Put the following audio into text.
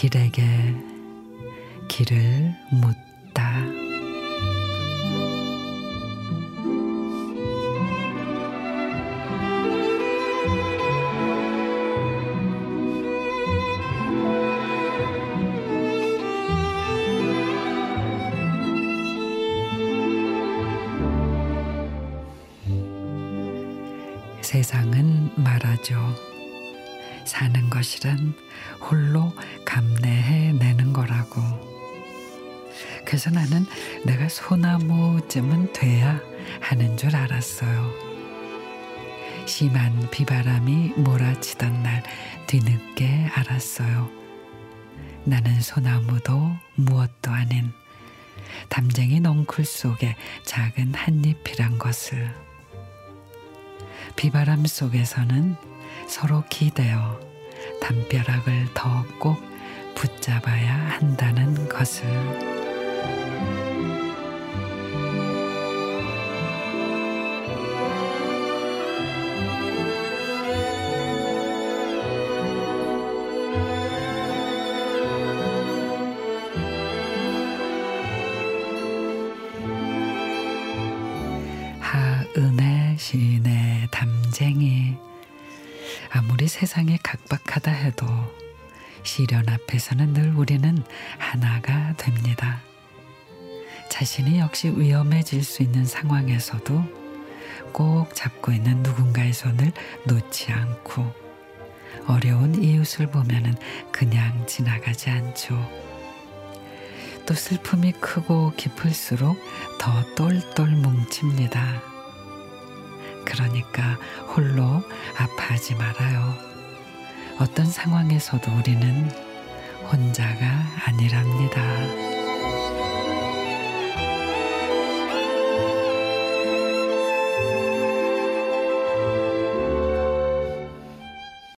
길에게 길을 묻다. 세상은 말하죠. 사는 것이란 홀로 감내해 내는 거라고. 그래서 나는 내가 소나무쯤은 돼야 하는 줄 알았어요. 심한 비바람이 몰아치던 날 뒤늦게 알았어요. 나는 소나무도 무엇도 아닌 담쟁이 넝쿨 속의 작은 한 잎이란 것을. 비바람 속에서는 서로 기대어 담벼락을 더 꼭 붙잡아야 한다는 것을. 하은의 시인의 담쟁이 아무리 세상이 각박하다 해도 시련 앞에서는 늘 우리는 하나가 됩니다. 자신이 역시 위험해질 수 있는 상황에서도 꼭 잡고 있는 누군가의 손을 놓지 않고 어려운 이웃을 보면은 그냥 지나가지 않죠. 또 슬픔이 크고 깊을수록 더 똘똘 뭉칩니다. 그러니까 홀로 아파하지 말아요. 어떤 상황에서도 우리는 혼자가 아니랍니다.